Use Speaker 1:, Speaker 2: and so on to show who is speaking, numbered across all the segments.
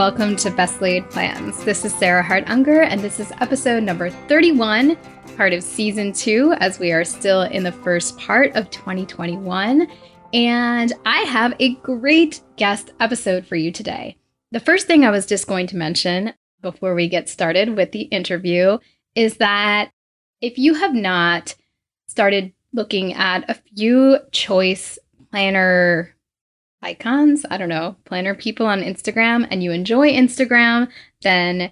Speaker 1: welcome to Best Laid Plans. This is Sarah Hart Unger, and this is episode number 31, part of season two, as we are still in the first part of 2021. And I have a great guest episode for you today. The first thing I was just going to mention before we get started with the interview is that if you have not started looking at a few choice planner icons, I don't know, planner people on Instagram, and you enjoy Instagram, then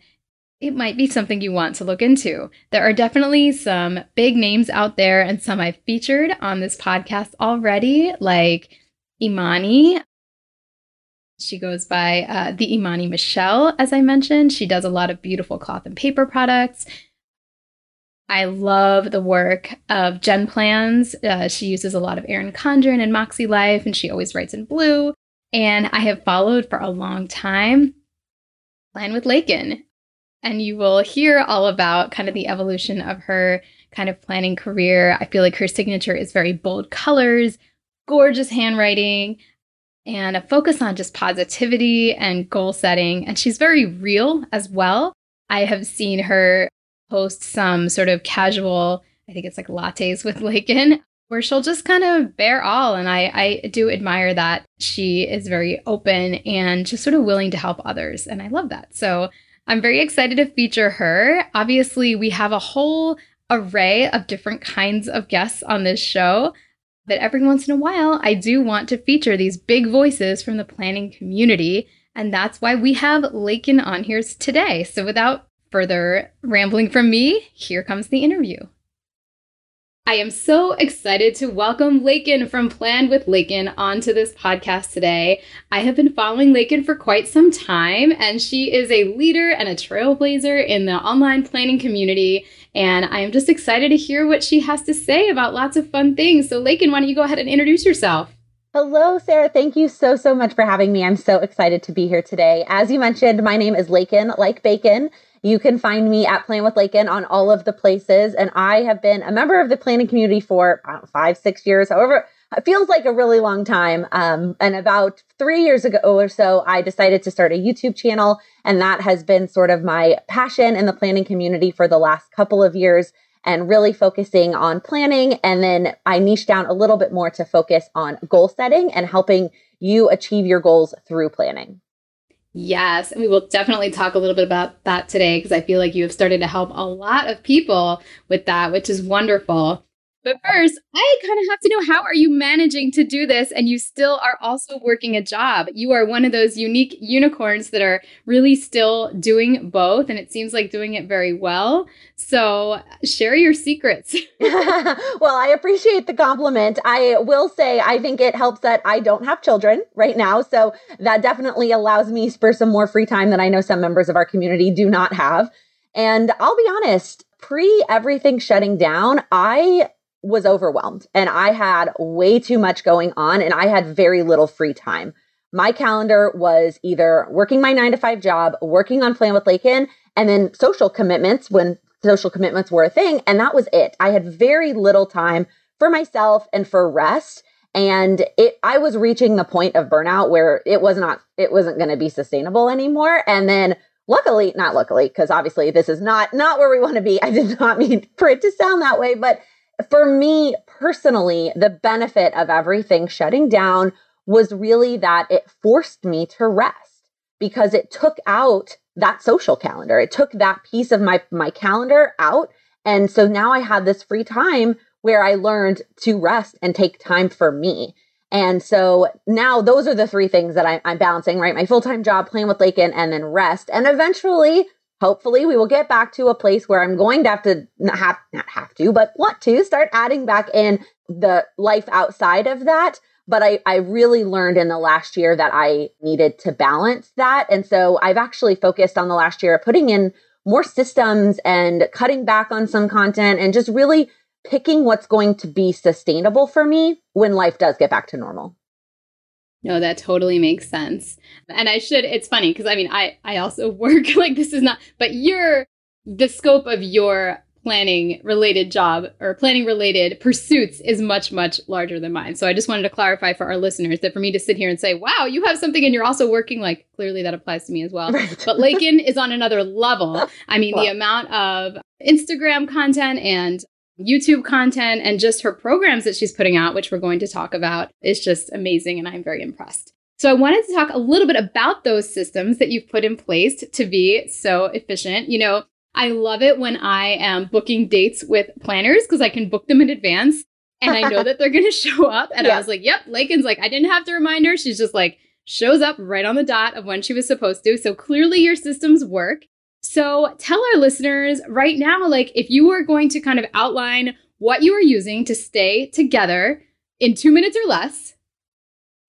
Speaker 1: it might be something you want to look into. There are definitely some big names out there, and some I've featured on this podcast already, like Imani. She goes by uh, the Imani Michelle, as I mentioned. She does a lot of beautiful cloth and paper products. I love the work of Jen Plans. Uh, she uses a lot of Erin Condren and Moxie Life, and she always writes in blue. And I have followed for a long time Plan with Laken. And you will hear all about kind of the evolution of her kind of planning career. I feel like her signature is very bold colors, gorgeous handwriting, and a focus on just positivity and goal setting. And she's very real as well. I have seen her post some sort of casual, I think it's like lattes with Laken, where she'll just kind of bear all. And I, I do admire that she is very open and just sort of willing to help others. And I love that. So I'm very excited to feature her. Obviously, we have a whole array of different kinds of guests on this show. But every once in a while, I do want to feature these big voices from the planning community. And that's why we have Laken on here today. So without further rambling from me, here comes the interview. I am so excited to welcome Laken from Plan with Laken onto this podcast today. I have been following Laken for quite some time, and she is a leader and a trailblazer in the online planning community. And I am just excited to hear what she has to say about lots of fun things. So, Laken, why don't you go ahead and introduce yourself?
Speaker 2: Hello, Sarah. Thank you so, so much for having me. I'm so excited to be here today. As you mentioned, my name is Laken, like bacon. You can find me at Plan with Laken on all of the places. And I have been a member of the planning community for know, five, six years. However, it feels like a really long time. Um, and about three years ago or so, I decided to start a YouTube channel. And that has been sort of my passion in the planning community for the last couple of years and really focusing on planning. And then I niche down a little bit more to focus on goal setting and helping you achieve your goals through planning.
Speaker 1: Yes, and we will definitely talk a little bit about that today because I feel like you have started to help a lot of people with that, which is wonderful. But first, I kind of have to know how are you managing to do this and you still are also working a job? You are one of those unique unicorns that are really still doing both and it seems like doing it very well. So, share your secrets.
Speaker 2: well, I appreciate the compliment. I will say I think it helps that I don't have children right now, so that definitely allows me for some more free time that I know some members of our community do not have. And I'll be honest, pre everything shutting down, I was overwhelmed and I had way too much going on and I had very little free time. My calendar was either working my nine to five job, working on Plan with Laken, and then social commitments when social commitments were a thing. And that was it. I had very little time for myself and for rest. And it, I was reaching the point of burnout where it was not, it wasn't going to be sustainable anymore. And then luckily, not luckily, because obviously this is not, not where we want to be. I did not mean for it to sound that way, but for me personally, the benefit of everything shutting down was really that it forced me to rest because it took out that social calendar. It took that piece of my my calendar out and so now I had this free time where I learned to rest and take time for me. And so now those are the three things that I, am balancing, right? My full time job, playing with Laken, and then rest. And eventually hopefully we will get back to a place where I'm going to have to not have not have to, but want to start adding back in the life outside of that. But I, I really learned in the last year that I needed to balance that. And so I've actually focused on the last year of putting in more systems and cutting back on some content and just really picking what's going to be sustainable for me when life does get back to normal.
Speaker 1: No, that totally makes sense. And I should, it's funny because I mean, I, I also work like this is not, but your, the scope of your planning related job or planning related pursuits is much, much larger than mine. So I just wanted to clarify for our listeners that for me to sit here and say, wow, you have something and you're also working, like clearly that applies to me as well. Right. But Laken is on another level. I mean, the amount of Instagram content and YouTube content and just her programs that she's putting out, which we're going to talk about, is just amazing. And I'm very impressed. So I wanted to talk a little bit about those systems that you've put in place to be so efficient. You know, I love it when I am booking dates with planners because I can book them in advance and I know that they're going to show up. And yeah. I was like, yep, Laken's like, I didn't have to remind her. She's just like, shows up right on the dot of when she was supposed to. So clearly your systems work. So tell our listeners right now, like, if you were going to kind of outline what you are using to stay together in two minutes or less,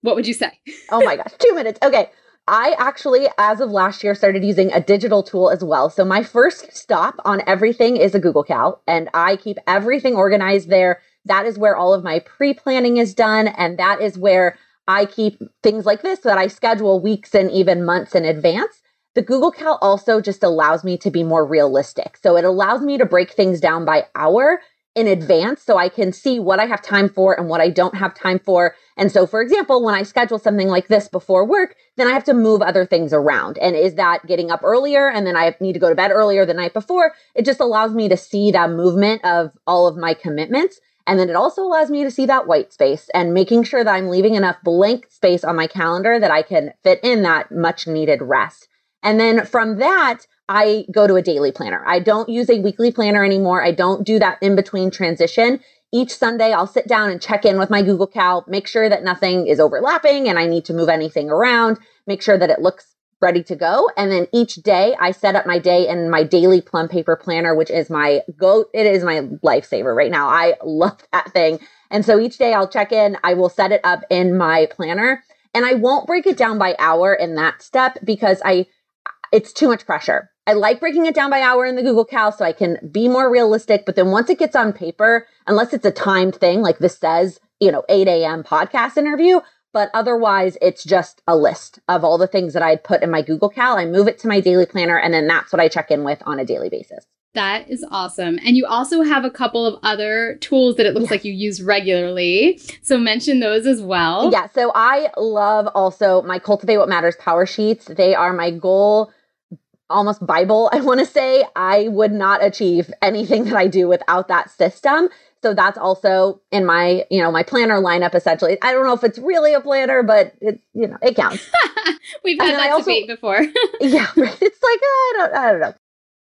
Speaker 1: what would you say?
Speaker 2: oh my gosh, two minutes. Okay. I actually, as of last year, started using a digital tool as well. So my first stop on everything is a Google Cal, and I keep everything organized there. That is where all of my pre planning is done. And that is where I keep things like this that I schedule weeks and even months in advance. The Google Cal also just allows me to be more realistic. So it allows me to break things down by hour in advance so I can see what I have time for and what I don't have time for. And so, for example, when I schedule something like this before work, then I have to move other things around. And is that getting up earlier and then I need to go to bed earlier the night before? It just allows me to see that movement of all of my commitments. And then it also allows me to see that white space and making sure that I'm leaving enough blank space on my calendar that I can fit in that much needed rest. And then from that, I go to a daily planner. I don't use a weekly planner anymore. I don't do that in between transition. Each Sunday, I'll sit down and check in with my Google Cal, make sure that nothing is overlapping and I need to move anything around, make sure that it looks ready to go. And then each day I set up my day in my daily plum paper planner, which is my go, it is my lifesaver right now. I love that thing. And so each day I'll check in, I will set it up in my planner and I won't break it down by hour in that step because I, it's too much pressure. I like breaking it down by hour in the Google Cal so I can be more realistic. But then once it gets on paper, unless it's a timed thing, like this says, you know, 8 a.m. podcast interview, but otherwise it's just a list of all the things that I'd put in my Google Cal. I move it to my daily planner and then that's what I check in with on a daily basis.
Speaker 1: That is awesome. And you also have a couple of other tools that it looks like you use regularly. So mention those as well.
Speaker 2: Yeah. So I love also my Cultivate What Matters power sheets. They are my goal almost Bible, I want to say. I would not achieve anything that I do without that system. So that's also in my, you know, my planner lineup essentially. I don't know if it's really a planner, but it, you know, it counts.
Speaker 1: We've had that also, debate before.
Speaker 2: yeah. It's like, I don't, I don't know.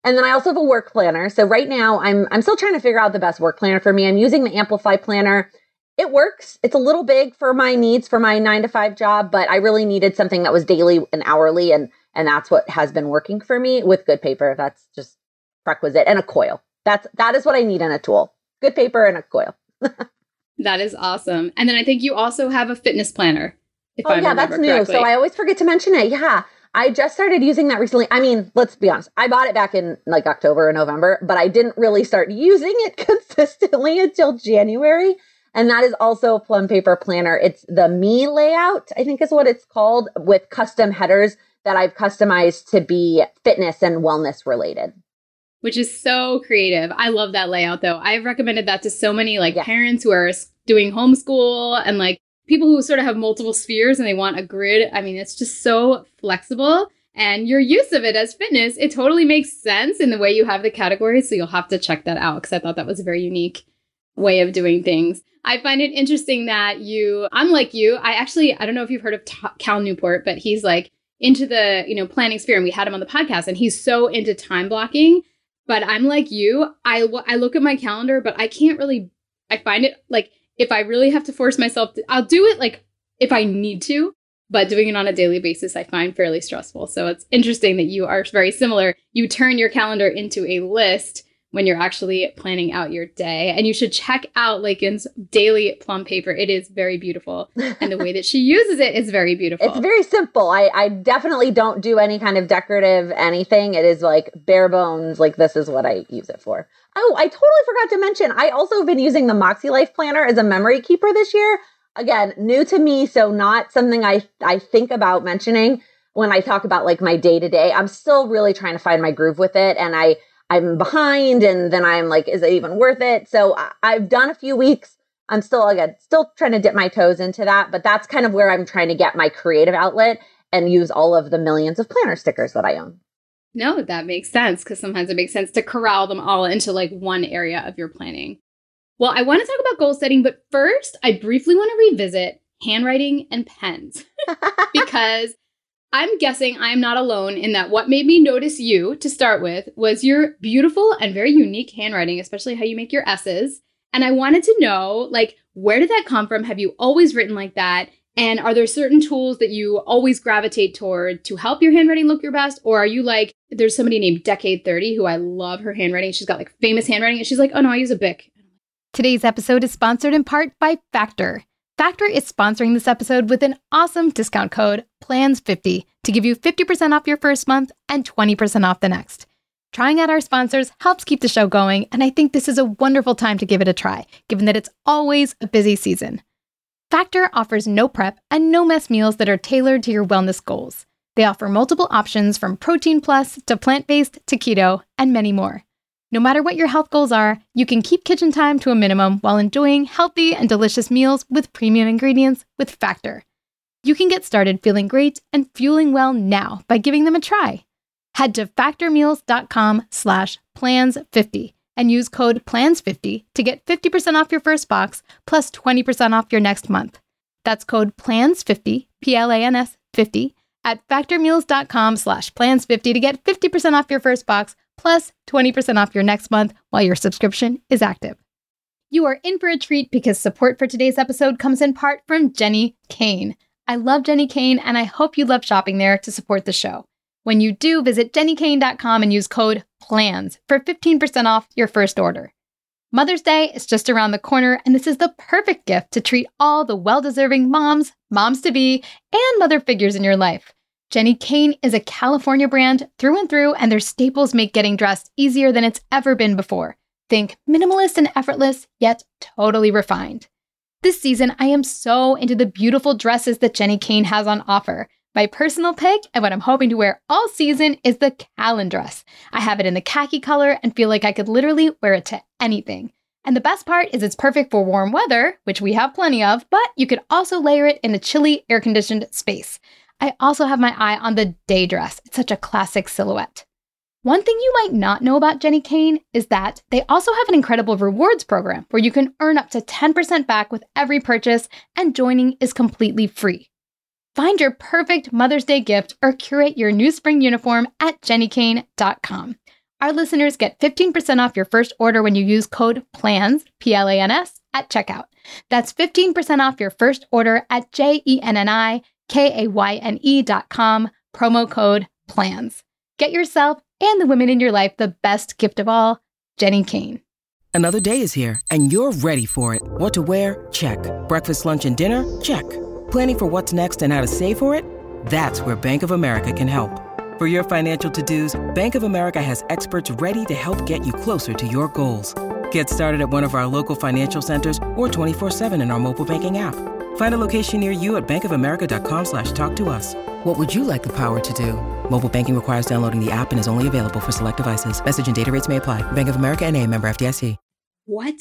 Speaker 2: And then I also have a work planner. So right now I'm I'm still trying to figure out the best work planner for me. I'm using the Amplify planner. It works. It's a little big for my needs for my 9 to 5 job, but I really needed something that was daily and hourly and and that's what has been working for me with good paper. That's just requisite and a coil. That's that is what I need in a tool. Good paper and a coil.
Speaker 1: that is awesome. And then I think you also have a fitness planner.
Speaker 2: oh I yeah, that's new. Correctly. So I always forget to mention it. Yeah. I just started using that recently. I mean, let's be honest. I bought it back in like October or November, but I didn't really start using it consistently until January. And that is also a plum paper planner. It's the me layout, I think is what it's called, with custom headers that I've customized to be fitness and wellness related.
Speaker 1: Which is so creative. I love that layout though. I've recommended that to so many like yeah. parents who are doing homeschool and like people who sort of have multiple spheres and they want a grid. I mean, it's just so flexible. And your use of it as fitness, it totally makes sense in the way you have the categories. So you'll have to check that out because I thought that was a very unique way of doing things. I find it interesting that you, unlike you, I actually, I don't know if you've heard of Cal Newport, but he's like into the you know planning sphere and we had him on the podcast and he's so into time blocking. But i'm like you i i look at my calendar but i can't really i find it like if i really have to force myself to, i'll do it like if i need to but doing it on a daily basis i find fairly stressful. So it's interesting that you are very similar. You turn your calendar into a list when you're actually planning out your day. And you should check out Laken's daily plum paper. It is very beautiful. And the way that she uses it is very beautiful.
Speaker 2: It's very simple. I, I definitely don't do any kind of decorative anything. It is like bare bones, like this is what I use it for. Oh, I totally forgot to mention, I also have been using the Moxie Life Planner as a memory keeper this year. Again, new to me, so not something I, I think about mentioning when I talk about like my day to day. I'm still really trying to find my groove with it. And I I'm behind and then I'm like, is it even worth it? So I, I've done a few weeks. I'm still again still trying to dip my toes into that, but that's kind of where I'm trying to get my creative outlet and use all of the millions of planner stickers that I own.
Speaker 3: No, that makes sense because sometimes it makes sense to corral them all into like one area of your planning. Well, I want to talk about goal setting, but first, I briefly want to revisit handwriting and pens because I'm guessing I'm not alone in that what made me notice you to start with was your beautiful and very unique handwriting, especially how you make your S's. And I wanted to know, like, where did that come from? Have you always written like that? And are there certain tools that you always gravitate toward to help your handwriting look your best? Or are you like, there's somebody named Decade 30 who I love her handwriting. She's got like famous handwriting. And she's like, oh no, I use a Bic.
Speaker 1: Today's episode is sponsored in part by Factor. Factor is sponsoring this episode with an awesome discount code, PLANS50, to give you 50% off your first month and 20% off the next. Trying out our sponsors helps keep the show going, and I think this is a wonderful time to give it a try, given that it's always a busy season. Factor offers no prep and no mess meals that are tailored to your wellness goals. They offer multiple options from protein plus to plant based to keto and many more. No matter what your health goals are, you can keep kitchen time to a minimum while enjoying healthy and delicious meals with premium ingredients with Factor. You can get started feeling great and fueling well now by giving them a try. Head to factormeals.com slash plans50 and use code PLANS50 to get 50% off your first box plus 20% off your next month. That's code PLANS50, P-L-A-N-S 50, at factormeals.com slash plans50 to get 50% off your first box plus 20% off your next month while your subscription is active. You are in for a treat because support for today's episode comes in part from Jenni Kayne. I love Jenni Kayne and I hope you love shopping there to support the show. When you do, visit jennikayne.com and use code PLANS for 15% off your first order. Mother's Day is just around the corner, and this is the perfect gift to treat all the well deserving moms, moms to be, and mother figures in your life. Jenni Kayne is a California brand through and through, and their staples make getting dressed easier than it's ever been before. Think minimalist and effortless, yet totally refined. This season, I am so into the beautiful dresses that Jenni Kayne has on offer. My personal pick and what I'm hoping to wear all season is the Callan dress. I have it in the khaki color and feel like I could literally wear it to anything. And the best part is it's perfect for warm weather, which we have plenty of, but you could also layer it in a chilly, air conditioned space. I also have my eye on the day dress. It's such a classic silhouette. One thing you might not know about Jenni Kayne is that they also have an incredible rewards program where you can earn up to 10% back with every purchase, and joining is completely free. Find your perfect Mother's Day gift or curate your new spring uniform at jennikayne.com. Our listeners get 15% off your first order when you use code PLANS, P L A N S, at checkout. That's 15% off your first order at J E N N I K A Y N E dot com, promo code PLANS. Get yourself and the women in your life the best gift of all, Jenni Kayne.
Speaker 4: Another day is here and you're ready for it. What to wear? Check. Breakfast, lunch, and dinner? Check. Planning for what's next and how to save for it? That's where Bank of America can help. For your financial to-dos, Bank of America has experts ready to help get you closer to your goals. Get started at one of our local financial centers or 24-7 in our mobile banking app. Find a location near you at bankofamerica.com slash talk to us. What would you like the power to do? Mobile banking requires downloading the app and is only available for select devices. Message and data rates may apply. Bank of America and a member FDIC.
Speaker 3: What?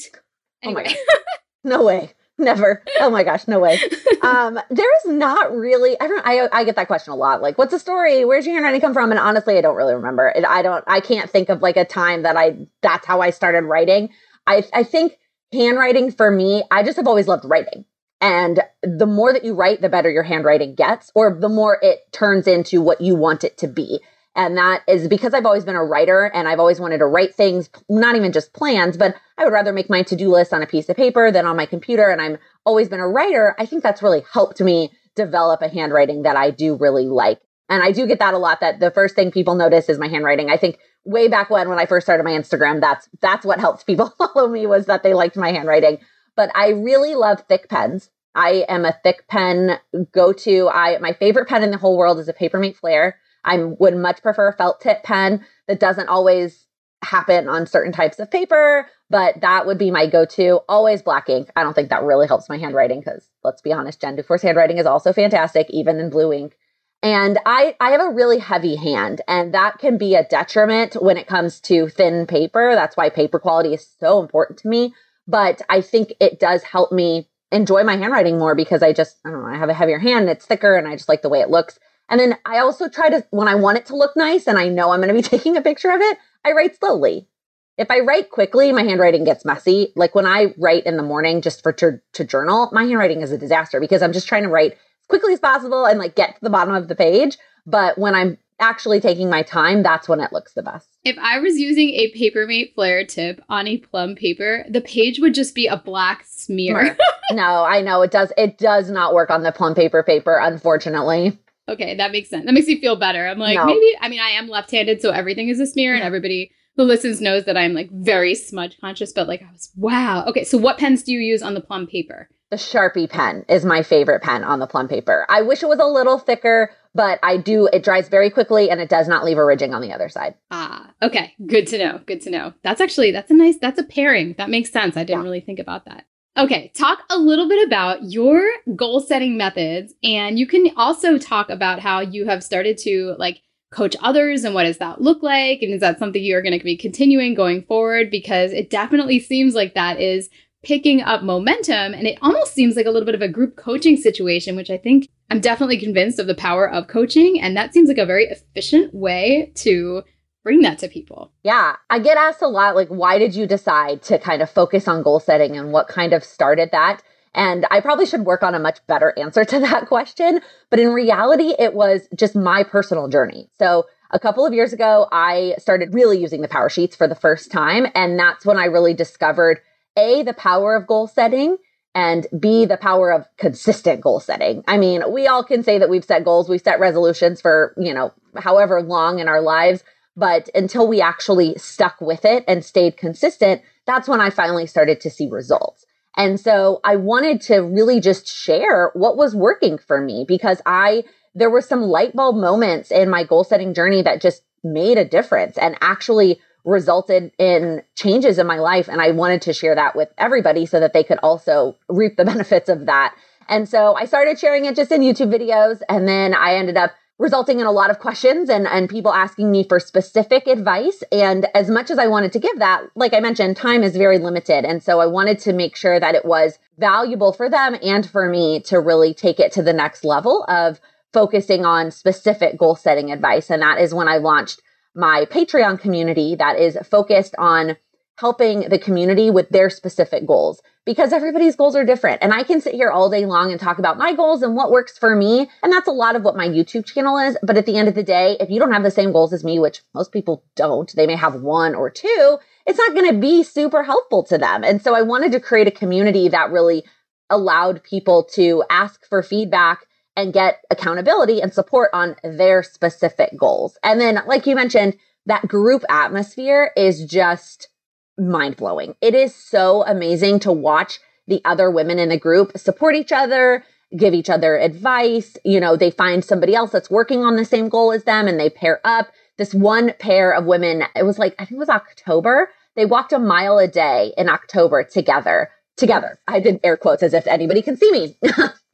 Speaker 2: Anyway. Oh no way. Never. Oh my gosh, no way. Um, there is not really. I don't. I I get that question a lot. Like, what's the story? Where's your handwriting come from? And honestly, I don't really remember. It, I don't. I can't think of like a time that I. That's how I started writing. I I think handwriting for me. I just have always loved writing. And the more that you write, the better your handwriting gets, or the more it turns into what you want it to be. And that is because I've always been a writer and I've always wanted to write things, not even just plans, but I would rather make my to do list on a piece of paper than on my computer. And I've always been a writer. I think that's really helped me develop a handwriting that I do really like. And I do get that a lot that the first thing people notice is my handwriting. I think way back when, when I first started my Instagram, that's, that's what helped people follow me was that they liked my handwriting. But I really love thick pens. I am a thick pen go to. I, my favorite pen in the whole world is a Papermate Flair. I would much prefer a felt tip pen that doesn't always happen on certain types of paper, but that would be my go to. Always black ink. I don't think that really helps my handwriting because let's be honest, Jen Dufour's handwriting is also fantastic, even in blue ink. And I, I have a really heavy hand, and that can be a detriment when it comes to thin paper. That's why paper quality is so important to me. But I think it does help me enjoy my handwriting more because I just, I don't know, I have a heavier hand, it's thicker, and I just like the way it looks. And then I also try to, when I want it to look nice and I know I'm going to be taking a picture of it, I write slowly. If I write quickly, my handwriting gets messy. Like when I write in the morning just for to, to journal, my handwriting is a disaster because I'm just trying to write as quickly as possible and like get to the bottom of the page. But when I'm actually taking my time, that's when it looks the best.
Speaker 1: If I was using a Papermate Flair tip on a plum paper, the page would just be a black smear.
Speaker 2: no, I know it does. It does not work on the plum paper paper, unfortunately.
Speaker 1: Okay, that makes sense. That makes me feel better. I'm like, no. maybe, I mean, I am left handed, so everything is a smear, and everybody who listens knows that I'm like very smudge conscious, but like, I was, wow. Okay, so what pens do you use on the plum paper?
Speaker 2: The Sharpie pen is my favorite pen on the plum paper. I wish it was a little thicker, but I do, it dries very quickly and it does not leave a ridging on the other side.
Speaker 1: Ah, okay. Good to know. Good to know. That's actually, that's a nice, that's a pairing. That makes sense. I didn't yeah. really think about that. Okay, talk a little bit about your goal setting methods. And you can also talk about how you have started to like coach others and what does that look like? And is that something you're going to be continuing going forward? Because it definitely seems like that is picking up momentum. And it almost seems like a little bit of a group coaching situation, which I think I'm definitely convinced of the power of coaching. And that seems like a very efficient way to bring that to people?
Speaker 2: Yeah, I get asked a lot like, why did you decide to kind of focus on goal setting and what kind of started that? And I probably should work on a much better answer to that question. But in reality, it was just my personal journey. So a couple of years ago, I started really using the power sheets for the first time. And that's when I really discovered A, the power of goal setting and B, the power of consistent goal setting. I mean, we all can say that we've set goals, we've set resolutions for, you know, however long in our lives. But until we actually stuck with it and stayed consistent, that's when I finally started to see results. And so I wanted to really just share what was working for me because I, there were some light bulb moments in my goal setting journey that just made a difference and actually resulted in changes in my life. And I wanted to share that with everybody so that they could also reap the benefits of that. And so I started sharing it just in YouTube videos. And then I ended up resulting in a lot of questions and, and people asking me for specific advice. And as much as I wanted to give that, like I mentioned, time is very limited. And so I wanted to make sure that it was valuable for them and for me to really take it to the next level of focusing on specific goal setting advice. And that is when I launched my Patreon community that is focused on helping the community with their specific goals because everybody's goals are different. And I can sit here all day long and talk about my goals and what works for me. And that's a lot of what my YouTube channel is. But at the end of the day, if you don't have the same goals as me, which most people don't, they may have one or two, it's not going to be super helpful to them. And so I wanted to create a community that really allowed people to ask for feedback and get accountability and support on their specific goals. And then, like you mentioned, that group atmosphere is just mind blowing. It is so amazing to watch the other women in the group support each other, give each other advice. You know, they find somebody else that's working on the same goal as them and they pair up. This one pair of women, it was like, I think it was October. They walked a mile a day in October together. Together. I did air quotes as if anybody can see me.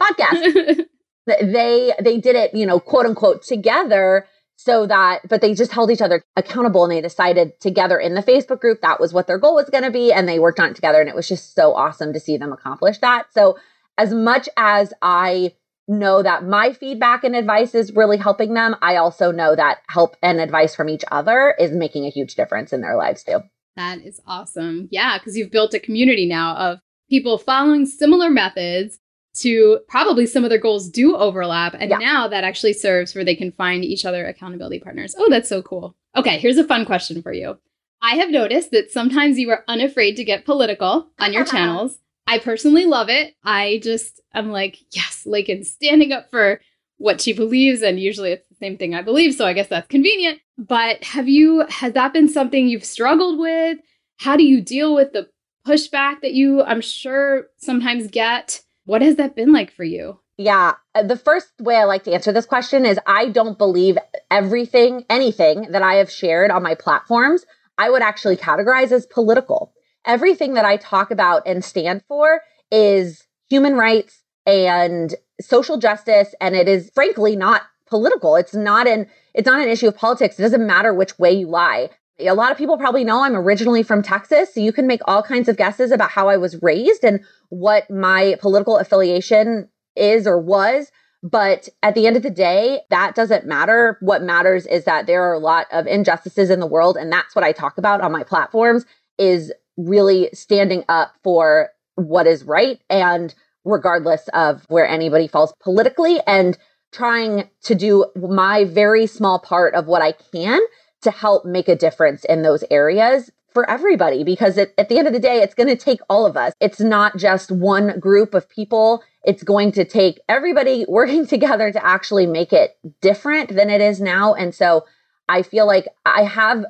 Speaker 2: Podcast. they they did it, you know, quote unquote together so that but they just held each other accountable and they decided together in the facebook group that was what their goal was going to be and they worked on it together and it was just so awesome to see them accomplish that. So as much as i know that my feedback and advice is really helping them i also know that help and advice from each other is making a huge difference in their lives too.
Speaker 1: That is awesome. Yeah because you've built a community now of people following similar methods to probably some of their goals do overlap. And yeah. now that actually serves where they can find each other accountability partners. Oh, that's so cool. Okay, here's a fun question for you. I have noticed that sometimes you are unafraid to get political on your uh-huh. channels. I personally love it. I just, I'm like, yes, Laken standing up for what she believes. And usually it's the same thing I believe. So I guess that's convenient. But have you, has that been something you've struggled with? How do you deal with the pushback that you, I'm sure, sometimes get? What has that been like for you?
Speaker 2: Yeah. Uh, the first way I like to answer this question is I don't believe everything, anything that I have shared on my platforms, I would actually categorize as political. Everything that I talk about and stand for is human rights and social justice. And it is frankly not political. It's not an it's not an issue of politics. It doesn't matter which way you lie. A lot of people probably know I'm originally from Texas, so you can make all kinds of guesses about how I was raised and what my political affiliation is or was. But at the end of the day, that doesn't matter. What matters is that there are a lot of injustices in the world. And that's what I talk about on my platforms is really standing up for what is right and regardless of where anybody falls politically and trying to do my very small part of what I can to help make a difference in those areas for everybody because it, at the end of the day, it's going to take all of us. It's not just one group of people. It's going to take everybody working together to actually make it different than it is now. And so I feel like I have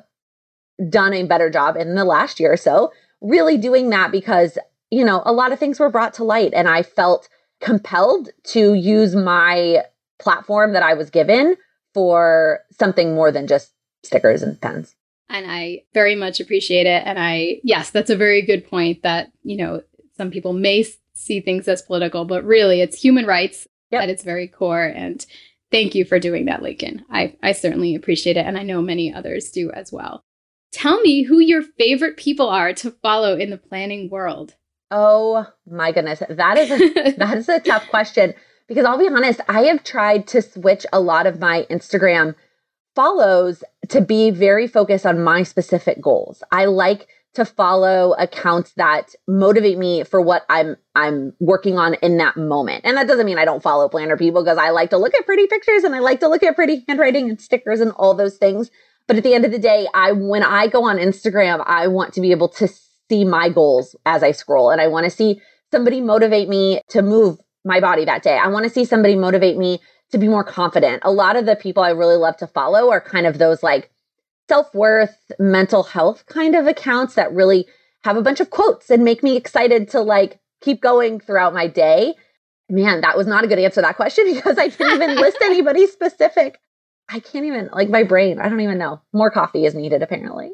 Speaker 2: done a better job in the last year or so, really doing that because, you know, a lot of things were brought to light and I felt compelled to use my platform that I was given for something more than just stickers and pens.
Speaker 1: And I very much appreciate it. And I, yes, that's a very good point that, you know, some people may see things as political, but really it's human rights yep. at its very core. And thank you for doing that, Laken. I, I certainly appreciate it. And I know many others do as well. Tell me who your favorite people are to follow in the planning world.
Speaker 2: Oh my goodness. That is a, that is a tough question because I'll be honest, I have tried to switch a lot of my Instagram follows to be very focused on my specific goals. I like to follow accounts that motivate me for what I'm I'm working on in that moment. And that doesn't mean I don't follow planner people because I like to look at pretty pictures and I like to look at pretty handwriting and stickers and all those things. But at the end of the day, I when I go on Instagram, I want to be able to see my goals as I scroll and I want to see somebody motivate me to move my body that day. I want to see somebody motivate me to be more confident. A lot of the people I really love to follow are kind of those like self worth, mental health kind of accounts that really have a bunch of quotes and make me excited to like keep going throughout my day. Man, that was not a good answer to that question because I didn't even list anybody specific. I can't even, like, my brain, I don't even know. More coffee is needed, apparently.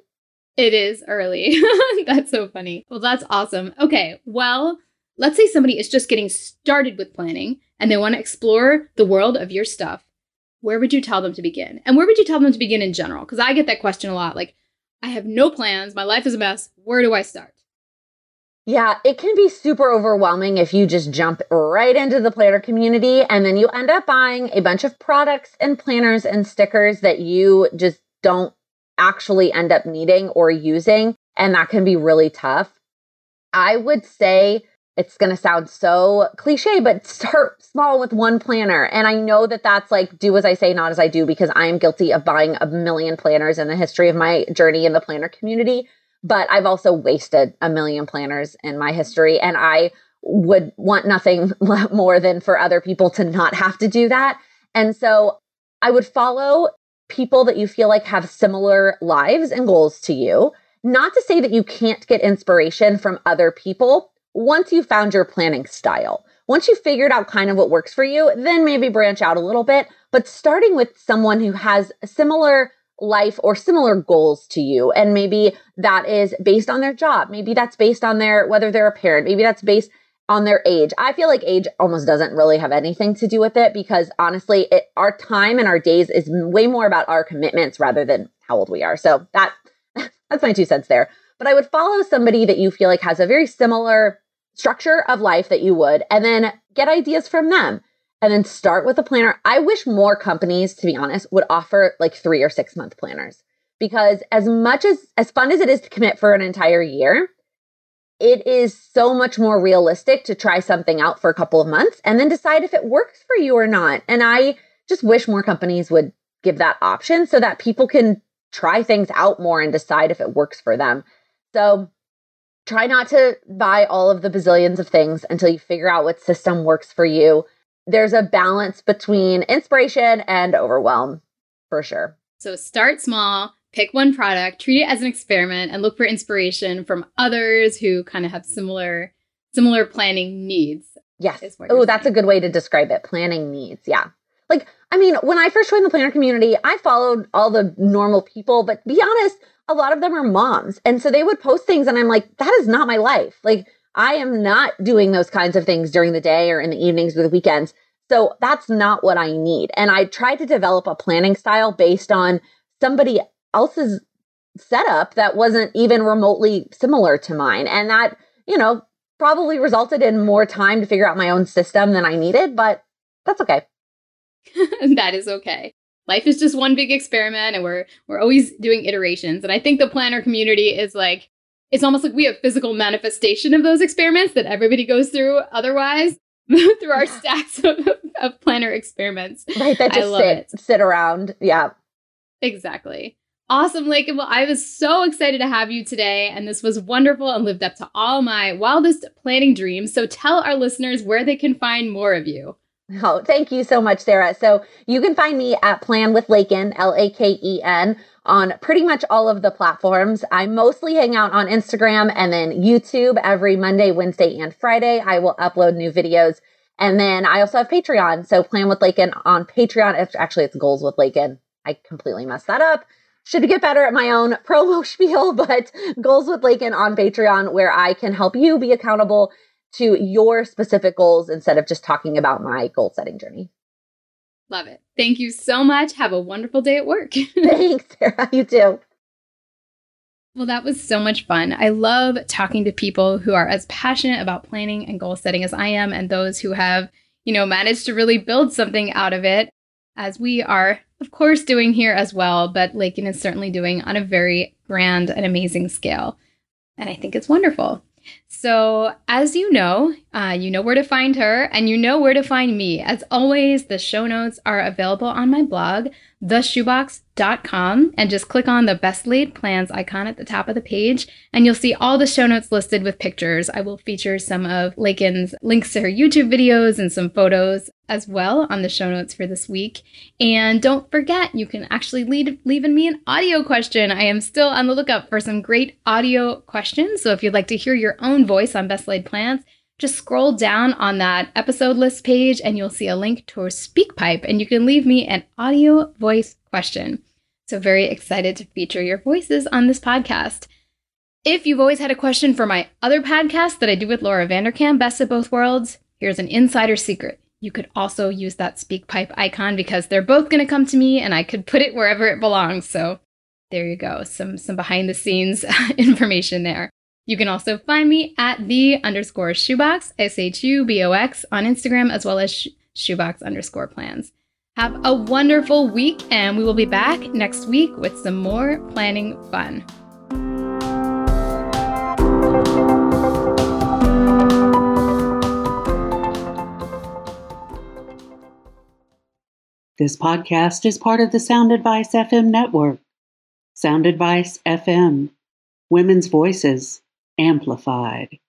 Speaker 1: It is early. that's so funny. Well, that's awesome. Okay. Well, let's say somebody is just getting started with planning and they want to explore the world of your stuff, where would you tell them to begin? And where would you tell them to begin in general? Because I get that question a lot. Like, I have no plans, my life is a mess. Where do I start?
Speaker 2: Yeah, it can be super overwhelming if you just jump right into the planner community and then you end up buying a bunch of products and planners and stickers that you just don't actually end up needing or using. And that can be really tough. I would say it's going to sound so cliche, but start small with one planner. And I know that that's like do as I say, not as I do, because I am guilty of buying a million planners in the history of my journey in the planner community. But I've also wasted a million planners in my history. And I would want nothing more than for other people to not have to do that. And so I would follow people that you feel like have similar lives and goals to you. Not to say that you can't get inspiration from other people, once you found your planning style, once you figured out kind of what works for you, then maybe branch out a little bit. But starting with someone who has similar life or similar goals to you, and maybe that is based on their job, maybe that's based on their whether they're a parent, maybe that's based on their age. I feel like age almost doesn't really have anything to do with it because honestly, it, our time and our days is way more about our commitments rather than how old we are. So that that's my two cents there but I would follow somebody that you feel like has a very similar structure of life that you would, and then get ideas from them. And then start with a planner. I wish more companies, to be honest, would offer like three or six month planners because as much as as fun as it is to commit for an entire year, it is so much more realistic to try something out for a couple of months and then decide if it works for you or not. And I just wish more companies would give that option so that people can try things out more and decide if it works for them. So try not to buy all of the bazillions of things until you figure out what system works for you. There's a balance between inspiration and overwhelm for sure.
Speaker 1: So start small, pick one product, treat it as an experiment and look for inspiration from others who kind of have similar similar planning needs.
Speaker 2: Yes. Oh, that's a good way to describe it. Planning needs. Yeah. Like, I mean, when I first joined the planner community, I followed all the normal people, but be honest, a lot of them are moms. And so they would post things and I'm like, that is not my life. Like I am not doing those kinds of things during the day or in the evenings or the weekends. So that's not what I need. And I tried to develop a planning style based on somebody else's setup that wasn't even remotely similar to mine. And that, you know, probably resulted in more time to figure out my own system than I needed, but that's okay.
Speaker 1: that is okay. Life is just one big experiment and we're we're always doing iterations. And I think the planner community is like it's almost like we have physical manifestation of those experiments that everybody goes through otherwise through our stacks of, of planner experiments.
Speaker 2: Right, that just sit, it. sit around. Yeah.
Speaker 1: Exactly. Awesome, Laken. Well, I was so excited to have you today, and this was wonderful and lived up to all my wildest planning dreams. So tell our listeners where they can find more of you.
Speaker 2: Oh, thank you so much, Sarah. So you can find me at Plan with Laken, L A K E N, on pretty much all of the platforms. I mostly hang out on Instagram and then YouTube every Monday, Wednesday, and Friday. I will upload new videos. And then I also have Patreon. So Plan with Laken on Patreon. It's actually it's Goals with Laken. I completely messed that up should get better at my own promo spiel, but Goals with Laken on Patreon, where I can help you be accountable to your specific goals instead of just talking about my goal setting journey.
Speaker 1: Love it. Thank you so much. Have a wonderful day at work.
Speaker 2: Thanks, Sarah. You too.
Speaker 1: Well, that was so much fun. I love talking to people who are as passionate about planning and goal setting as I am, and those who have, you know, managed to really build something out of it, as we are of course, doing here as well, but Laken is certainly doing on a very grand and amazing scale. And I think it's wonderful. So, as you know, uh, you know where to find her and you know where to find me. As always, the show notes are available on my blog, theshubox.com, and just click on the best laid plans icon at the top of the page, and you'll see all the show notes listed with pictures. I will feature some of Laken's links to her YouTube videos and some photos as well on the show notes for this week. And don't forget, you can actually leave, leave me an audio question. I am still on the lookout for some great audio questions. So if you'd like to hear your own voice on Best Laid Plans, just scroll down on that episode list page and you'll see a link to SpeakPipe and you can leave me an audio voice question. So, very excited to feature your voices on this podcast. If you've always had a question for my other podcast that I do with Laura Vanderkam, Best of Both Worlds, here's an insider secret. You could also use that SpeakPipe icon because they're both going to come to me and I could put it wherever it belongs. So, there you go. Some some behind the scenes information there. You can also find me at the underscore shubox, S H U B O X, on Instagram, as well as sh- shubox underscore plans. Have a wonderful week, and we will be back next week with some more planning fun.
Speaker 5: This podcast is part of the Sound Advice FM network. Sound Advice FM, Women's Voices Amplified.